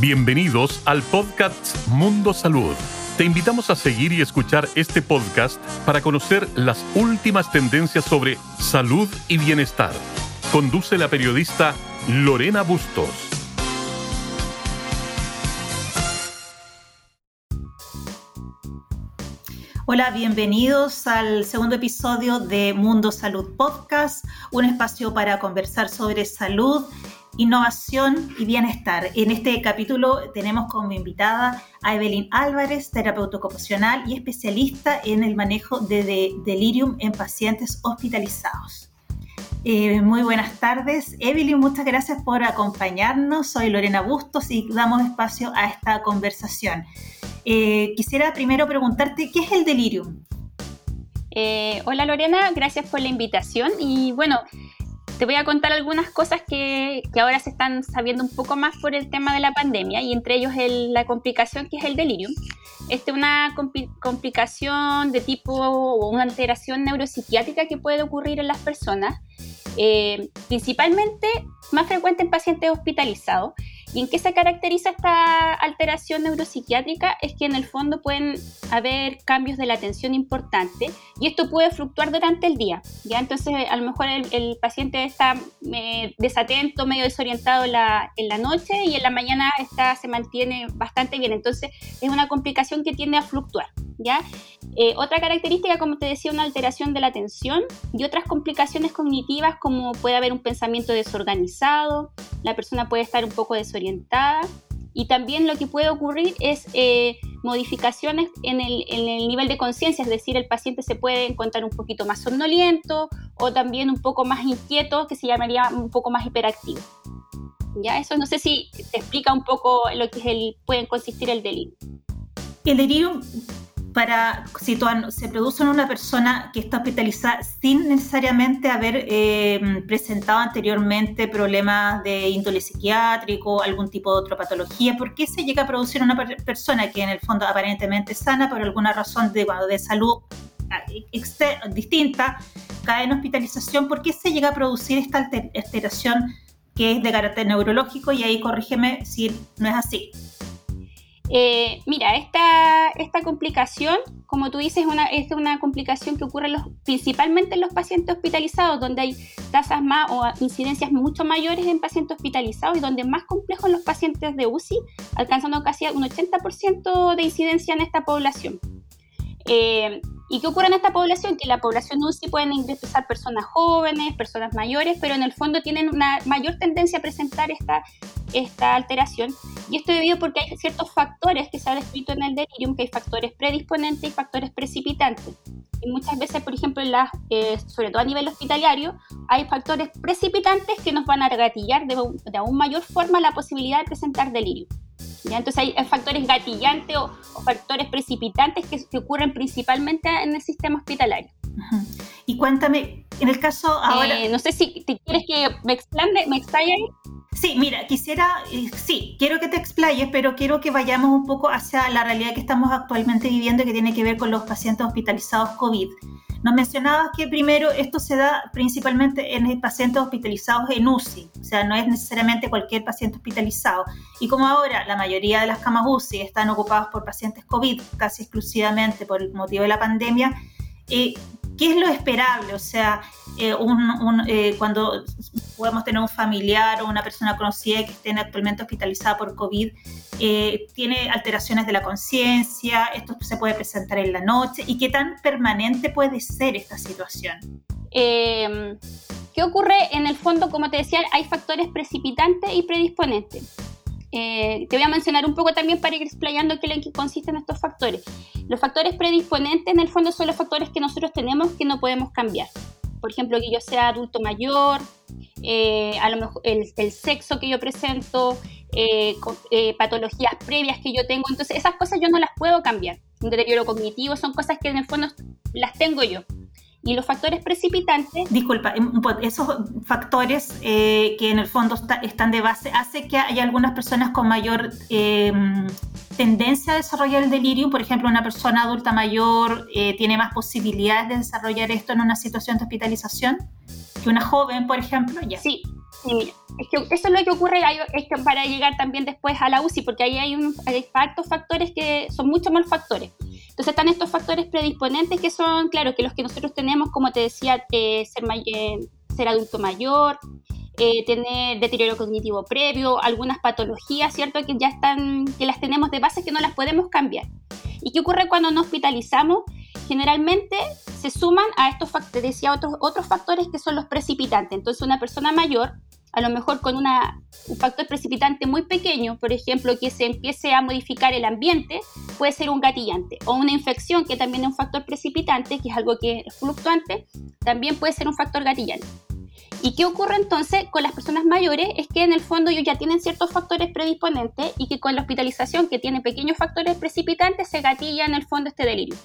Bienvenidos al podcast Mundo Salud. Te invitamos a seguir y escuchar este podcast para conocer las últimas tendencias sobre salud y bienestar. Conduce la periodista Lorena Bustos. Hola, bienvenidos al segundo episodio de Mundo Salud Podcast, un espacio para conversar sobre salud innovación y bienestar. En este capítulo tenemos como invitada a Evelyn Álvarez, terapeuta ocupacional y especialista en el manejo de, delirium en pacientes hospitalizados. Eh, muy buenas tardes. Evelyn, muchas gracias por acompañarnos. Soy Lorena Bustos y damos espacio a esta conversación. Eh, quisiera primero preguntarte, ¿qué es el delirium? Eh, hola Lorena, gracias por la invitación. Y bueno, te voy a contar algunas cosas que, ahora se están sabiendo un poco más por el tema de la pandemia y entre ellos la complicación que es el delirium. Esta es una complicación de tipo o una alteración neuropsiquiátrica que puede ocurrir en las personas, eh, principalmente más frecuente en pacientes hospitalizados ¿Y en qué se caracteriza esta alteración neuropsiquiátrica? Es que en el fondo pueden haber cambios de la atención importantes y esto puede fluctuar durante el día. ¿ya? Entonces, a lo mejor el, paciente está eh, desatento, medio desorientado en la, noche y en la mañana está, se mantiene bastante bien. Entonces, es una complicación que tiende a fluctuar. ¿ya? Eh, otra característica, como te decía, una alteración de la atención y otras complicaciones cognitivas como puede haber un pensamiento desorganizado, la persona puede estar un poco desorientada y también lo que puede ocurrir es eh, modificaciones en el, nivel de conciencia, es decir, el paciente se puede encontrar un poquito más somnoliento o también un poco más inquieto, que se llamaría un poco más hiperactivo. Ya, eso no sé si te explica un poco lo que es el, pueden consistir el delirio. El delirio para situar, se produce en una persona que está hospitalizada sin necesariamente haber eh, presentado anteriormente problemas de índole psiquiátrico, algún tipo de otra patología. ¿Por qué se llega a producir una persona que en el fondo aparentemente sana por alguna razón de, de salud ah, distinta, cae en hospitalización? ¿Por qué se llega a producir esta alteración que es de carácter neurológico? Y ahí corrígeme si no es así. Eh, mira, esta, esta complicación, como tú dices, una, es una complicación que ocurre principalmente en los pacientes hospitalizados, donde hay tasas más o incidencias mucho mayores en pacientes hospitalizados y donde más complejo en los pacientes de UCI, alcanzando casi un 80% de incidencia en esta población. Eh, ¿Y qué ocurre en esta población? Que la población UCI pueden ingresar personas jóvenes, personas mayores, pero en el fondo tienen una mayor tendencia a presentar esta, esta alteración. Y esto debido porque hay ciertos factores que se han descrito en el delirium, que hay factores predisponentes y factores precipitantes. Y muchas veces, por ejemplo, en eh, sobre todo a nivel hospitalario, hay factores precipitantes que nos van a gatillar de, de aún mayor forma la posibilidad de presentar delirio. Entonces hay, factores gatillantes o, factores precipitantes que, ocurren principalmente en el sistema hospitalario. Y cuéntame, en el caso ahora... Eh, no sé si te quieres que me explaye, me explaye Sí, mira, quisiera, eh, sí, quiero que te explayes, pero quiero que vayamos un poco hacia la realidad que estamos actualmente viviendo y que tiene que ver con los pacientes hospitalizados COVID. Nos mencionabas que primero esto se da principalmente en pacientes hospitalizados en UCI, o sea, no es necesariamente cualquier paciente hospitalizado. Y como ahora la mayoría de las camas UCI están ocupadas por pacientes COVID, casi exclusivamente por el motivo de la pandemia, eh, ¿qué es lo esperable? O sea, eh, eh, cuando podemos tener un familiar o una persona conocida que esté actualmente hospitalizada por COVID, tiene alteraciones de la conciencia, esto se puede presentar en la noche, ¿y qué tan permanente puede ser esta situación? Em, ¿Qué ocurre? En el fondo, como te decía, hay factores precipitantes y predisponentes. te voy a mencionar un poco también para ir explayando qué, qué consisten estos factores. Los factores predisponentes en el fondo son los factores que nosotros tenemos que no podemos cambiar. Por ejemplo, que yo sea adulto mayor, eh, a lo mejor el, sexo que yo presento, eh, eh, patologías previas que yo tengo. Entonces, esas cosas yo no las puedo cambiar. Un deterioro cognitivo son cosas que en el fondo las tengo yo. Y los factores precipitantes... Disculpa, em, esos factores que en el fondo están de base hace que haya algunas personas con mayor tendencia a desarrollar el delirio, por ejemplo, una persona adulta mayor eh, tiene más posibilidades de desarrollar esto en una situación de hospitalización que una joven, por ejemplo. Sí, Sí, es que eso es lo que ocurre para llegar también después a la UCI, porque ahí hay, un, hay factores que son muchos más factores. Entonces están estos factores predisponentes que son, claro, que los que nosotros tenemos, como te decía, eh, ser, ser adulto mayor, eh, tener deterioro cognitivo previo, algunas patologías, ¿cierto? Que ya están, que las tenemos de base que no las podemos cambiar. ¿Y qué ocurre cuando nos hospitalizamos? Generalmente se suman a estos factores, decía otros, otros factores que son los precipitantes. Entonces una persona mayor, a lo mejor con una, un factor precipitante muy pequeño, por ejemplo, que se empiece a modificar el ambiente, puede ser un gatillante. O una infección, que también es un factor precipitante, que es algo que es fluctuante, también puede ser un factor gatillante. ¿Y qué ocurre entonces con las personas mayores? Es que en el fondo ellos ya tienen ciertos factores predisponentes y que con la hospitalización que tiene pequeños factores precipitantes se gatilla en el fondo este delirio.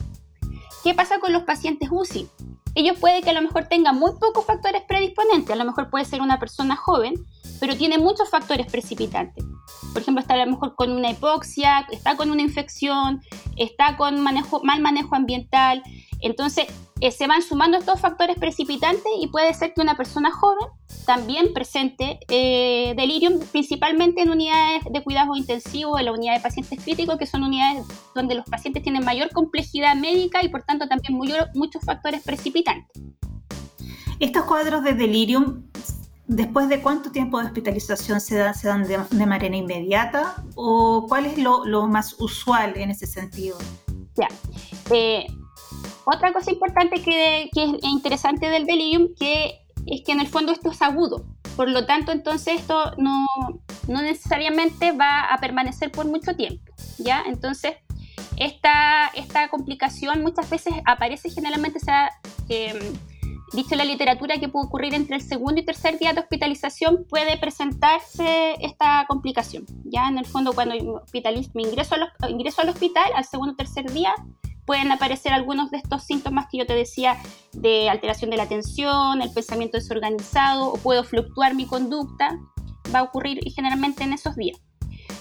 ¿Qué pasa con los pacientes UCI? Ellos puede que a lo mejor tengan muy pocos factores predisponentes, a lo mejor puede ser una persona joven, pero tiene muchos factores precipitantes. Por ejemplo, está a lo mejor con una hipoxia, está con una infección, está con mal manejo ambiental. Entonces, eh, se van sumando estos factores precipitantes y puede ser que una persona joven también presente eh, delirium, principalmente en unidades de cuidados intensivos, en la unidad de pacientes críticos, que son unidades donde los pacientes tienen mayor complejidad médica y por tanto también muchos factores precipitantes. Estos cuadros de delirium, ¿después de cuánto tiempo de hospitalización se, dan, de, manera inmediata? ¿O cuál es lo, más usual en ese sentido? Ya. Eh, otra cosa importante que, es interesante del delirium que es que en el fondo esto es agudo. Por lo tanto, entonces esto no, necesariamente va a permanecer por mucho tiempo. ¿ya? Entonces, esta, esta complicación muchas veces aparece generalmente, se ha em, dicho la literatura que puede ocurrir entre el segundo y tercer día de hospitalización, puede presentarse esta complicación. Ya en el fondo, cuando me ingreso, ingreso al hospital, al segundo o tercer día, pueden aparecer algunos de estos síntomas que yo te decía de alteración de la atención, el pensamiento desorganizado o puedo fluctuar mi conducta, va a ocurrir generalmente en esos días.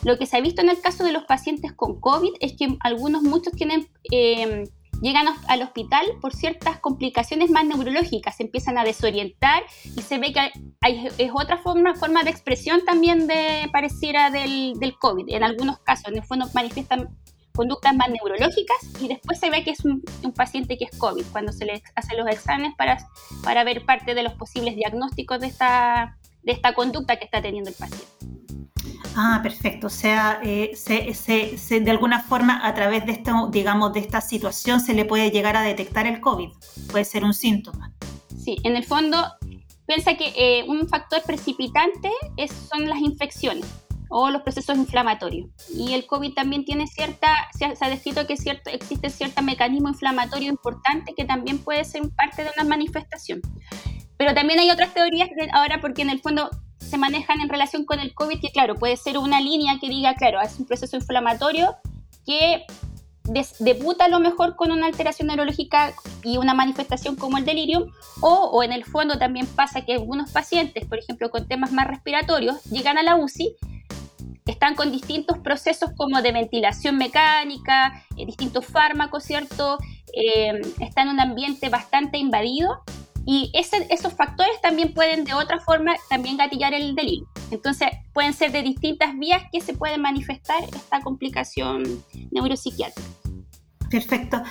Lo que se ha visto en el caso de los pacientes con COVID es que algunos, muchos tienen, eh, llegan al hospital por ciertas complicaciones más neurológicas, se empiezan a desorientar y se ve que hay, es otra forma, forma de expresión también de pareciera del, del COVID. En algunos casos, en el fondo manifiestan conductas más neurológicas y después se ve que es un, paciente que es COVID cuando se le hacen los exámenes para, para ver parte de los posibles diagnósticos de esta, de esta conducta que está teniendo el paciente. Ah, perfecto. O sea, eh, se, se, de alguna forma a través de esto, digamos, de esta situación se le puede llegar a detectar el COVID. Puede ser un síntoma. Sí, en el fondo piensa que eh, un factor precipitante es, son las infecciones o los procesos inflamatorios. Y el COVID también tiene cierta, se ha, descrito que cierto, existe cierto mecanismo inflamatorio importante que también puede ser parte de una manifestación. Pero también hay otras teorías ahora porque en el fondo se manejan en relación con el COVID, que claro, puede ser una línea que diga, claro, es un proceso inflamatorio que debuta a lo mejor con una alteración neurológica y una manifestación como el delirium, o, en el fondo también pasa que algunos pacientes, por ejemplo, con temas más respiratorios, llegan a la UCI están con distintos procesos como de ventilación mecánica, eh, distintos fármacos, ¿cierto? Eh, están en un ambiente bastante invadido y esos factores también pueden de otra forma también gatillar el delirio. Entonces pueden ser de distintas vías que se puede manifestar esta complicación neuropsiquiátrica. Perfecto.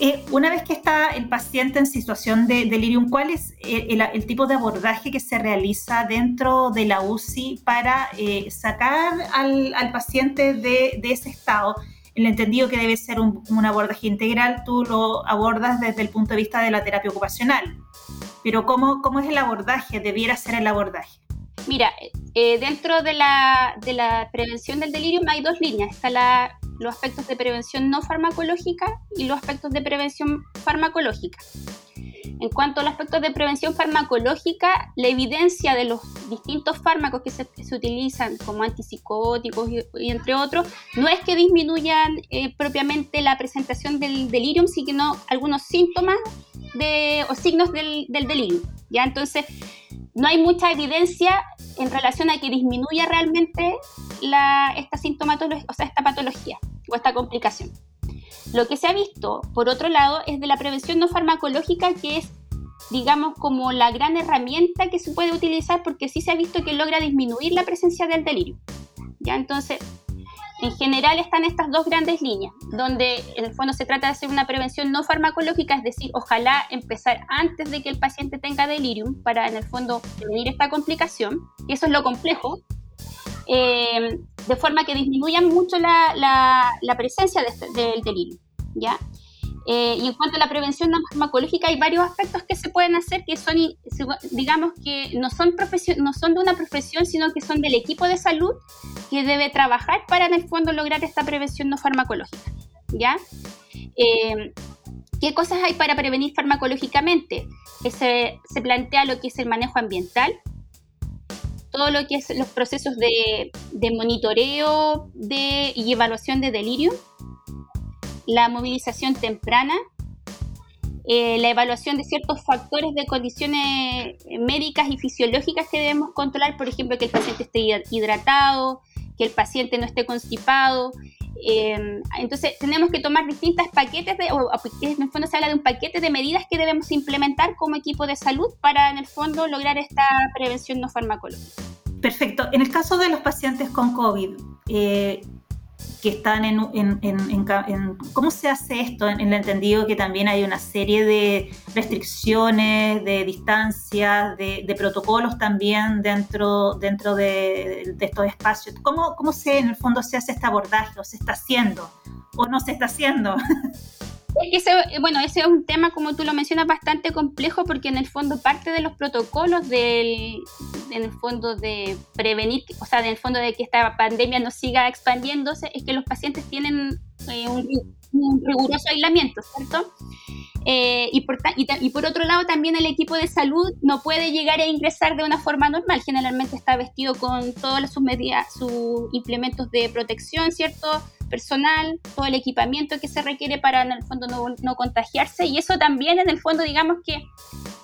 Eh, una vez que está el paciente en situación de delirium, ¿cuál es eh, el, tipo de abordaje que se realiza dentro de la UCI para eh, sacar al, paciente de, ese estado? El entendido que debe ser un, abordaje integral, tú lo abordas desde el punto de vista de la terapia ocupacional. Pero ¿cómo, cómo es el abordaje? ¿Debiera ser el abordaje? Mira, dentro de la, de la prevención del delirium hay dos líneas. Está la los aspectos de prevención no farmacológica y los aspectos de prevención farmacológica. En cuanto a los aspectos de prevención farmacológica, la evidencia de los distintos fármacos que se, utilizan como antipsicóticos y, entre otros, no es que disminuyan eh, propiamente la presentación del delirium, sino algunos síntomas de, o signos del, del delirium. ¿ya? Entonces, no hay mucha evidencia en relación a que disminuya realmente la, esta sintomatología, o sea, esta patología o esta complicación. Lo que se ha visto, por otro lado, es de la prevención no farmacológica, que es digamos, como la gran herramienta que se puede utilizar porque sí se ha visto que logra disminuir la presencia del delirio. ¿Ya? Entonces, en general están estas dos grandes líneas, donde en el fondo se trata de hacer una prevención no farmacológica, es decir, ojalá empezar antes de que el paciente tenga delirium para en el fondo prevenir esta complicación, y eso es lo complejo, eh, de forma que disminuyan mucho la, presencia de este, del delirio. ¿ya? Eh, y en cuanto a la prevención no farmacológica, hay varios aspectos que se pueden hacer que son, digamos que no son, no son de una profesión, sino que son del equipo de salud que debe trabajar para en el fondo lograr esta prevención no farmacológica. ¿Ya? Eh, ¿Qué cosas hay para prevenir farmacológicamente? Se, se plantea lo que es el manejo ambiental, todo lo que es los procesos de, monitoreo de, y evaluación de delirio, la movilización temprana, eh, la evaluación de ciertos factores de condiciones médicas y fisiológicas que debemos controlar, por ejemplo, que el paciente esté hidratado, que el paciente no esté constipado. Em, entonces, tenemos que tomar distintos paquetes, de, o en el fondo se habla de un paquete de medidas que debemos implementar como equipo de salud para, en el fondo, lograr esta prevención no farmacológica. Perfecto. En el caso de los pacientes con COVID, eh, que están en, ¿Cómo se hace esto? En, el entendido que también hay una serie de restricciones, de distancias, de, protocolos también dentro, dentro de, estos espacios. ¿Cómo, ¿Cómo se, en el fondo, se hace este abordaje o se está haciendo o no se está haciendo? ese, bueno, ese es un tema, como tú lo mencionas, bastante complejo porque en el fondo parte de los protocolos del, en el fondo de prevenir, o sea, en el fondo de que esta pandemia no siga expandiéndose, es que los pacientes tienen eh, un, riguroso aislamiento, ¿cierto? Eh, y, por, otro lado, también el equipo de salud no puede llegar a ingresar de una forma normal. Generalmente está vestido con todas sus medidas, sus implementos de protección, ¿cierto? personal, todo el equipamiento que se requiere para en el fondo no, contagiarse y eso también en el fondo digamos que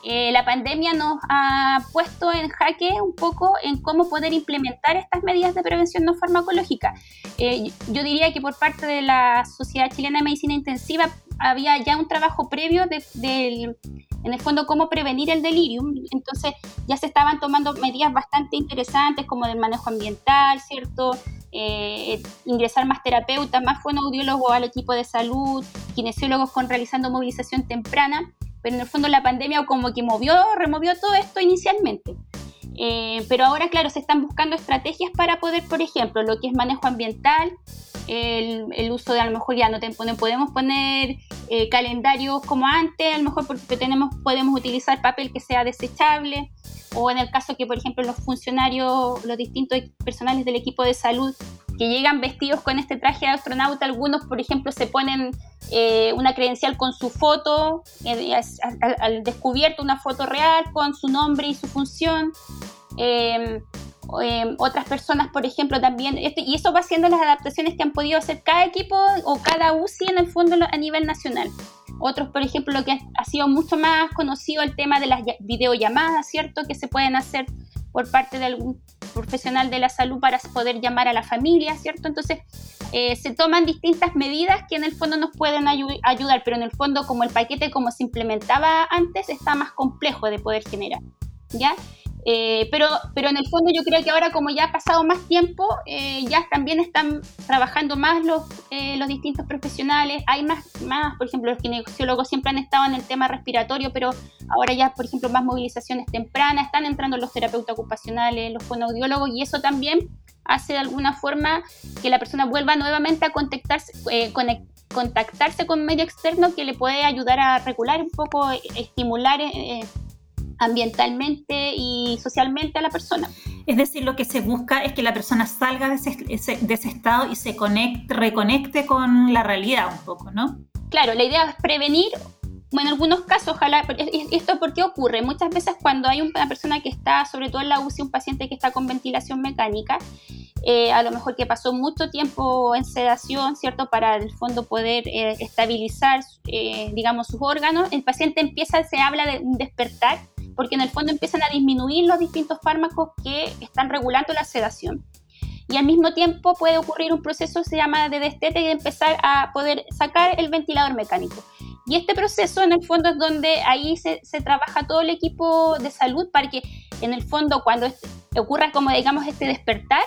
eh, la pandemia nos ha puesto en jaque un poco en cómo poder implementar estas medidas de prevención no farmacológica. Yo diría que por parte de la Sociedad Chilena de Medicina Intensiva había ya un trabajo previo de, en el fondo cómo prevenir el delirium, entonces ya se estaban tomando medidas bastante interesantes como del manejo ambiental, ¿cierto? Eh, ingresar más terapeutas, más fonoaudiólogos al equipo de salud, kinesiólogos con realizando movilización temprana, pero en el fondo la pandemia como que movió, removió todo esto inicialmente. Eh, pero ahora, claro, se están buscando estrategias para poder, por ejemplo, lo que es manejo ambiental, el, uso de a lo mejor ya no, podemos poner eh, calendarios como antes, a lo mejor porque tenemos, podemos utilizar papel que sea desechable, o en el caso que, por ejemplo, los funcionarios, los distintos personales del equipo de salud que llegan vestidos con este traje de astronauta, algunos, por ejemplo, se ponen eh, una credencial con su foto, al, descubierto una foto real con su nombre y su función. Em, em, otras personas, por ejemplo, también, este, y eso va siendo las adaptaciones que han podido hacer cada equipo o cada UCI en el fondo a nivel nacional. Otros, por ejemplo, lo que ha sido mucho más conocido el tema de las videollamadas, ¿cierto? Que se pueden hacer por parte de algún profesional de la salud para poder llamar a la familia, ¿cierto? Entonces, eh, se toman distintas medidas que en el fondo nos pueden ayudar, pero en el fondo como el paquete como se implementaba antes está más complejo de poder generar, ¿ya? Eh, pero, pero en el fondo yo creo que ahora como ya ha pasado más tiempo, eh, ya también están trabajando más los, eh, los distintos profesionales, hay más, más, por ejemplo, los kinesiólogos siempre han estado en el tema respiratorio, pero ahora ya, por ejemplo, más movilizaciones tempranas, están entrando los terapeutas ocupacionales, los fonoaudiólogos, y eso también hace de alguna forma que la persona vuelva nuevamente a contactarse, contactarse con medio externo que le puede ayudar a regular un poco, estimular ambientalmente y socialmente a la persona. Es decir, lo que se busca es que la persona salga de ese, de ese estado y se conecte, reconecte con la realidad un poco, ¿no? Claro, la idea es prevenir bueno, en algunos casos, ojalá, ¿esto por qué ocurre? Muchas veces cuando hay una persona que está, sobre todo en la UCI, un paciente que está con ventilación mecánica, eh, a lo mejor que pasó mucho tiempo en sedación, ¿cierto? Para el fondo poder eh, estabilizar, eh, digamos, sus órganos, el paciente empieza, se habla de despertar porque en el fondo empiezan a disminuir los distintos fármacos que están regulando la sedación. Y al mismo tiempo puede ocurrir un proceso que se llama de destete y de empezar a poder sacar el ventilador mecánico. Y este proceso en el fondo es donde ahí se, se trabaja todo el equipo de salud para que en el fondo cuando ocurra como digamos este despertar,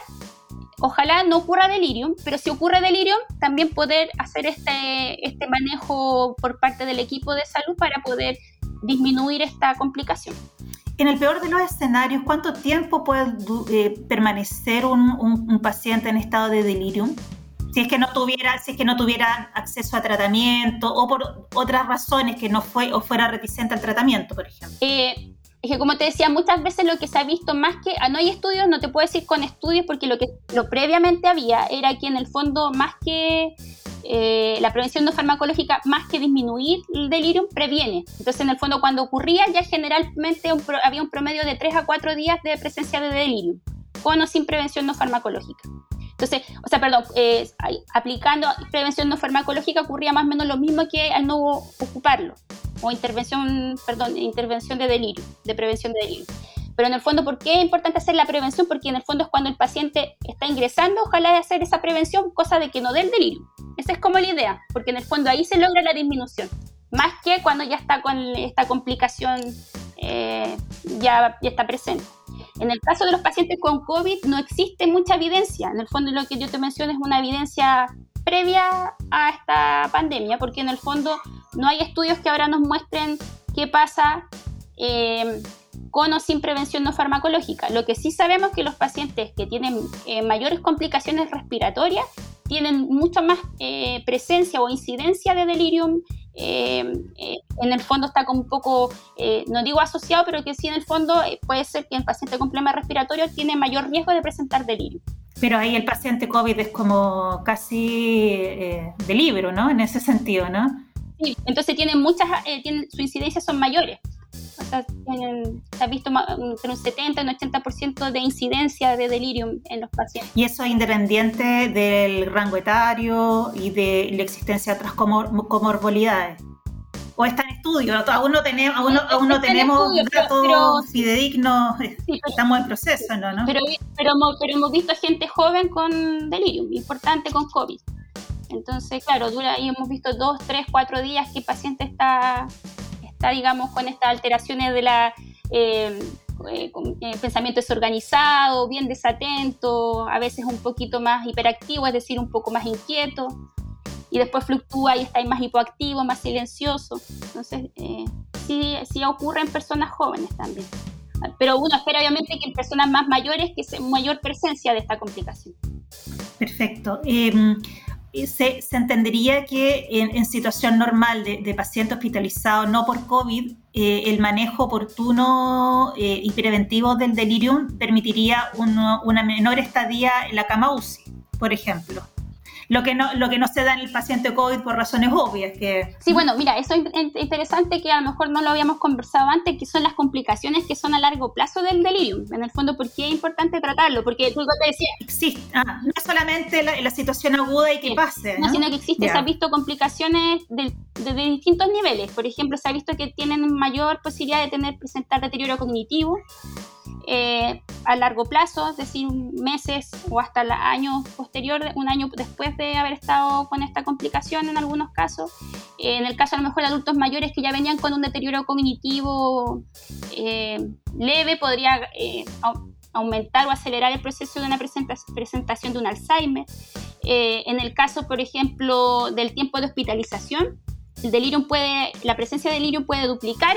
ojalá no ocurra delirium, pero si ocurre delirium, también poder hacer este, este manejo por parte del equipo de salud para poder disminuir esta complicación. En el peor de los escenarios, ¿cuánto tiempo puede eh, permanecer un, un, paciente en estado de delirium? Si es que no tuviera, si es que no tuviera acceso a tratamiento o por otras razones que no fue o fuera reticente al tratamiento, por ejemplo. Eh, es que como te decía, muchas veces lo que se ha visto más que, ah, no hay estudios, no te puedo decir con estudios, porque lo que lo previamente había era que en el fondo más que eh, la prevención no farmacológica, más que disminuir el delirium, previene. Entonces en el fondo cuando ocurría ya generalmente había un promedio de 3 a 4 días de presencia de delirium, con o sin prevención no farmacológica. Entonces, o sea, perdón, eh, aplicando prevención no farmacológica ocurría más o menos lo mismo que al no ocuparlo, o intervención, perdón, intervención de delirio, de prevención de delirio. Pero en el fondo, ¿por qué es importante hacer la prevención? Porque en el fondo es cuando el paciente está ingresando, ojalá de hacer esa prevención, cosa de que no dé el delirio. Esa es como la idea, porque en el fondo ahí se logra la disminución, más que cuando ya está con esta complicación eh, ya, está presente. En el caso de los pacientes con COVID no existe mucha evidencia. En el fondo lo que yo te menciono es una evidencia previa a esta pandemia, porque en el fondo no hay estudios que ahora nos muestren qué pasa eh, con o sin prevención no farmacológica. Lo que sí sabemos es que los pacientes que tienen eh, mayores complicaciones respiratorias tienen mucha más eh, presencia o incidencia de delirium eh, eh, en el fondo está como un poco, eh, no digo asociado, pero que sí en el fondo puede ser que el paciente con problema respiratorio tiene mayor riesgo de presentar delirio. Pero ahí el paciente COVID es como casi de libro, ¿no? En ese sentido, ¿no? Sí, entonces tiene muchas, tiene, su incidencia son mayores. O sea, se ha visto entre un 70 y un 80% de incidencia de delirium en los pacientes. Y eso es independiente del rango etario y de la existencia de otras comorbilidades. ¿O está en estudio? Aún no tenemos, aún aún no tenemos datos fidedignos, estamos en proceso, ¿no? Pero, pero, pero hemos visto gente joven con delirium, importante con COVID. Entonces, claro, dura y hemos visto dos, tres, cuatro días que el paciente está está, digamos, con estas alteraciones de la... Eh, eh, eh, pensamiento desorganizado, bien desatento, a veces un poquito más hiperactivo, es decir, un poco más inquieto, y después fluctúa y está más hipoactivo, más silencioso. Entonces, sí, sí ocurre en personas jóvenes también. Pero uno espera obviamente que en personas más mayores que sea mayor presencia de esta complicación. Perfecto. Em, se, entendería que en, situación normal de, paciente hospitalizado no por COVID, eh, el manejo oportuno eh, y preventivo del delirium permitiría una menor estadía en la cama UCI, por ejemplo lo que no, lo que no se da en el paciente COVID por razones obvias. Que... Sí, bueno, mira, eso es interesante que a lo mejor no lo habíamos conversado antes, que son las complicaciones que son a largo plazo del delirium. En el fondo, ¿por qué es importante tratarlo? Porque tú te decías... Existe, ah, no solamente la, la, situación aguda y que pase. No, sino que existe, se ha visto complicaciones de, de, distintos niveles. Por ejemplo, se ha visto que tienen mayor posibilidad de tener, presentar deterioro cognitivo, eh, a largo plazo, es decir, meses o hasta el año posterior, un año después de haber estado con esta complicación en algunos casos. en el caso a lo mejor de adultos mayores que ya venían con un deterioro cognitivo eh, leve, podría eh, aumentar o acelerar el proceso de una presentación de un Alzheimer. en el caso, por ejemplo, del tiempo de hospitalización, el delirium puede, la presencia de delirium puede duplicar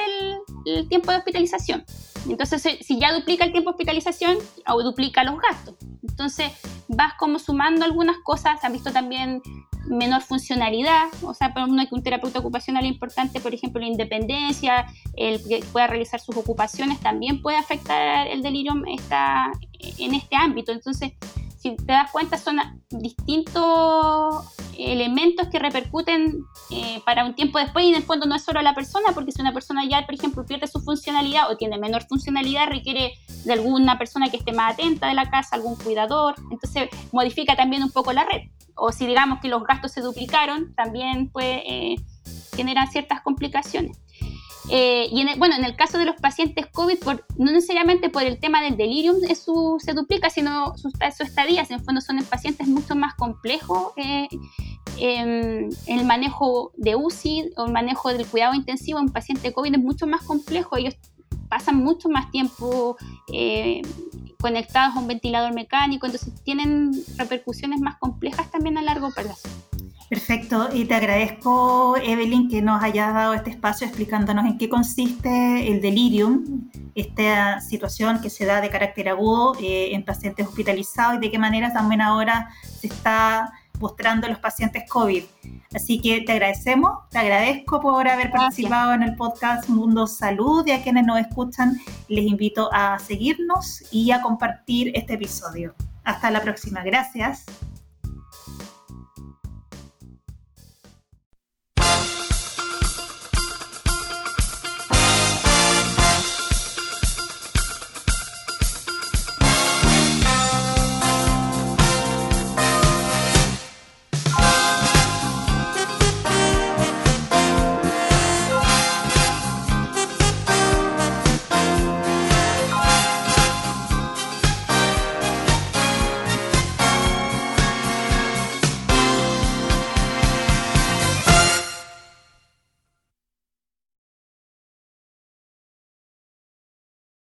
el tiempo de hospitalización. Entonces, si ya duplica el tiempo de hospitalización, o duplica los gastos. Entonces, vas como sumando algunas cosas. Han visto también menor funcionalidad, o sea, para uno que un terapeuta ocupacional es importante, por ejemplo, la independencia, el que pueda realizar sus ocupaciones, también puede afectar el delirio en este ámbito. Entonces, si te das cuenta, son distintos elementos que repercuten eh, para un tiempo después y en el fondo no es solo la persona, porque si una persona ya, por ejemplo, pierde su funcionalidad o tiene menor funcionalidad, requiere de alguna persona que esté más atenta de la casa, algún cuidador, entonces modifica también un poco la red. O si digamos que los gastos se duplicaron, también puede eh, generar ciertas complicaciones. Eh, y en bueno, en el caso de los pacientes COVID, no necesariamente por el tema del delirium se duplica, sino sus, estadías, en el fondo son en pacientes mucho más complejos, eh, em, el manejo de UCI o el manejo del cuidado intensivo en paciente COVID es mucho más complejo. Ellos pasan mucho más tiempo eh, conectados a un ventilador mecánico, entonces tienen repercusiones más complejas también a largo plazo. Perfecto, y te agradezco, Evelyn, que nos hayas dado este espacio explicándonos en qué consiste el delirium, esta situación que se da de carácter agudo eh, en pacientes hospitalizados y de qué manera también ahora se está mostrando los pacientes COVID. Así que te agradecemos, te agradezco por haber participado en el podcast Mundo Salud y a quienes nos escuchan les invito a seguirnos y a compartir este episodio. Hasta la próxima, gracias.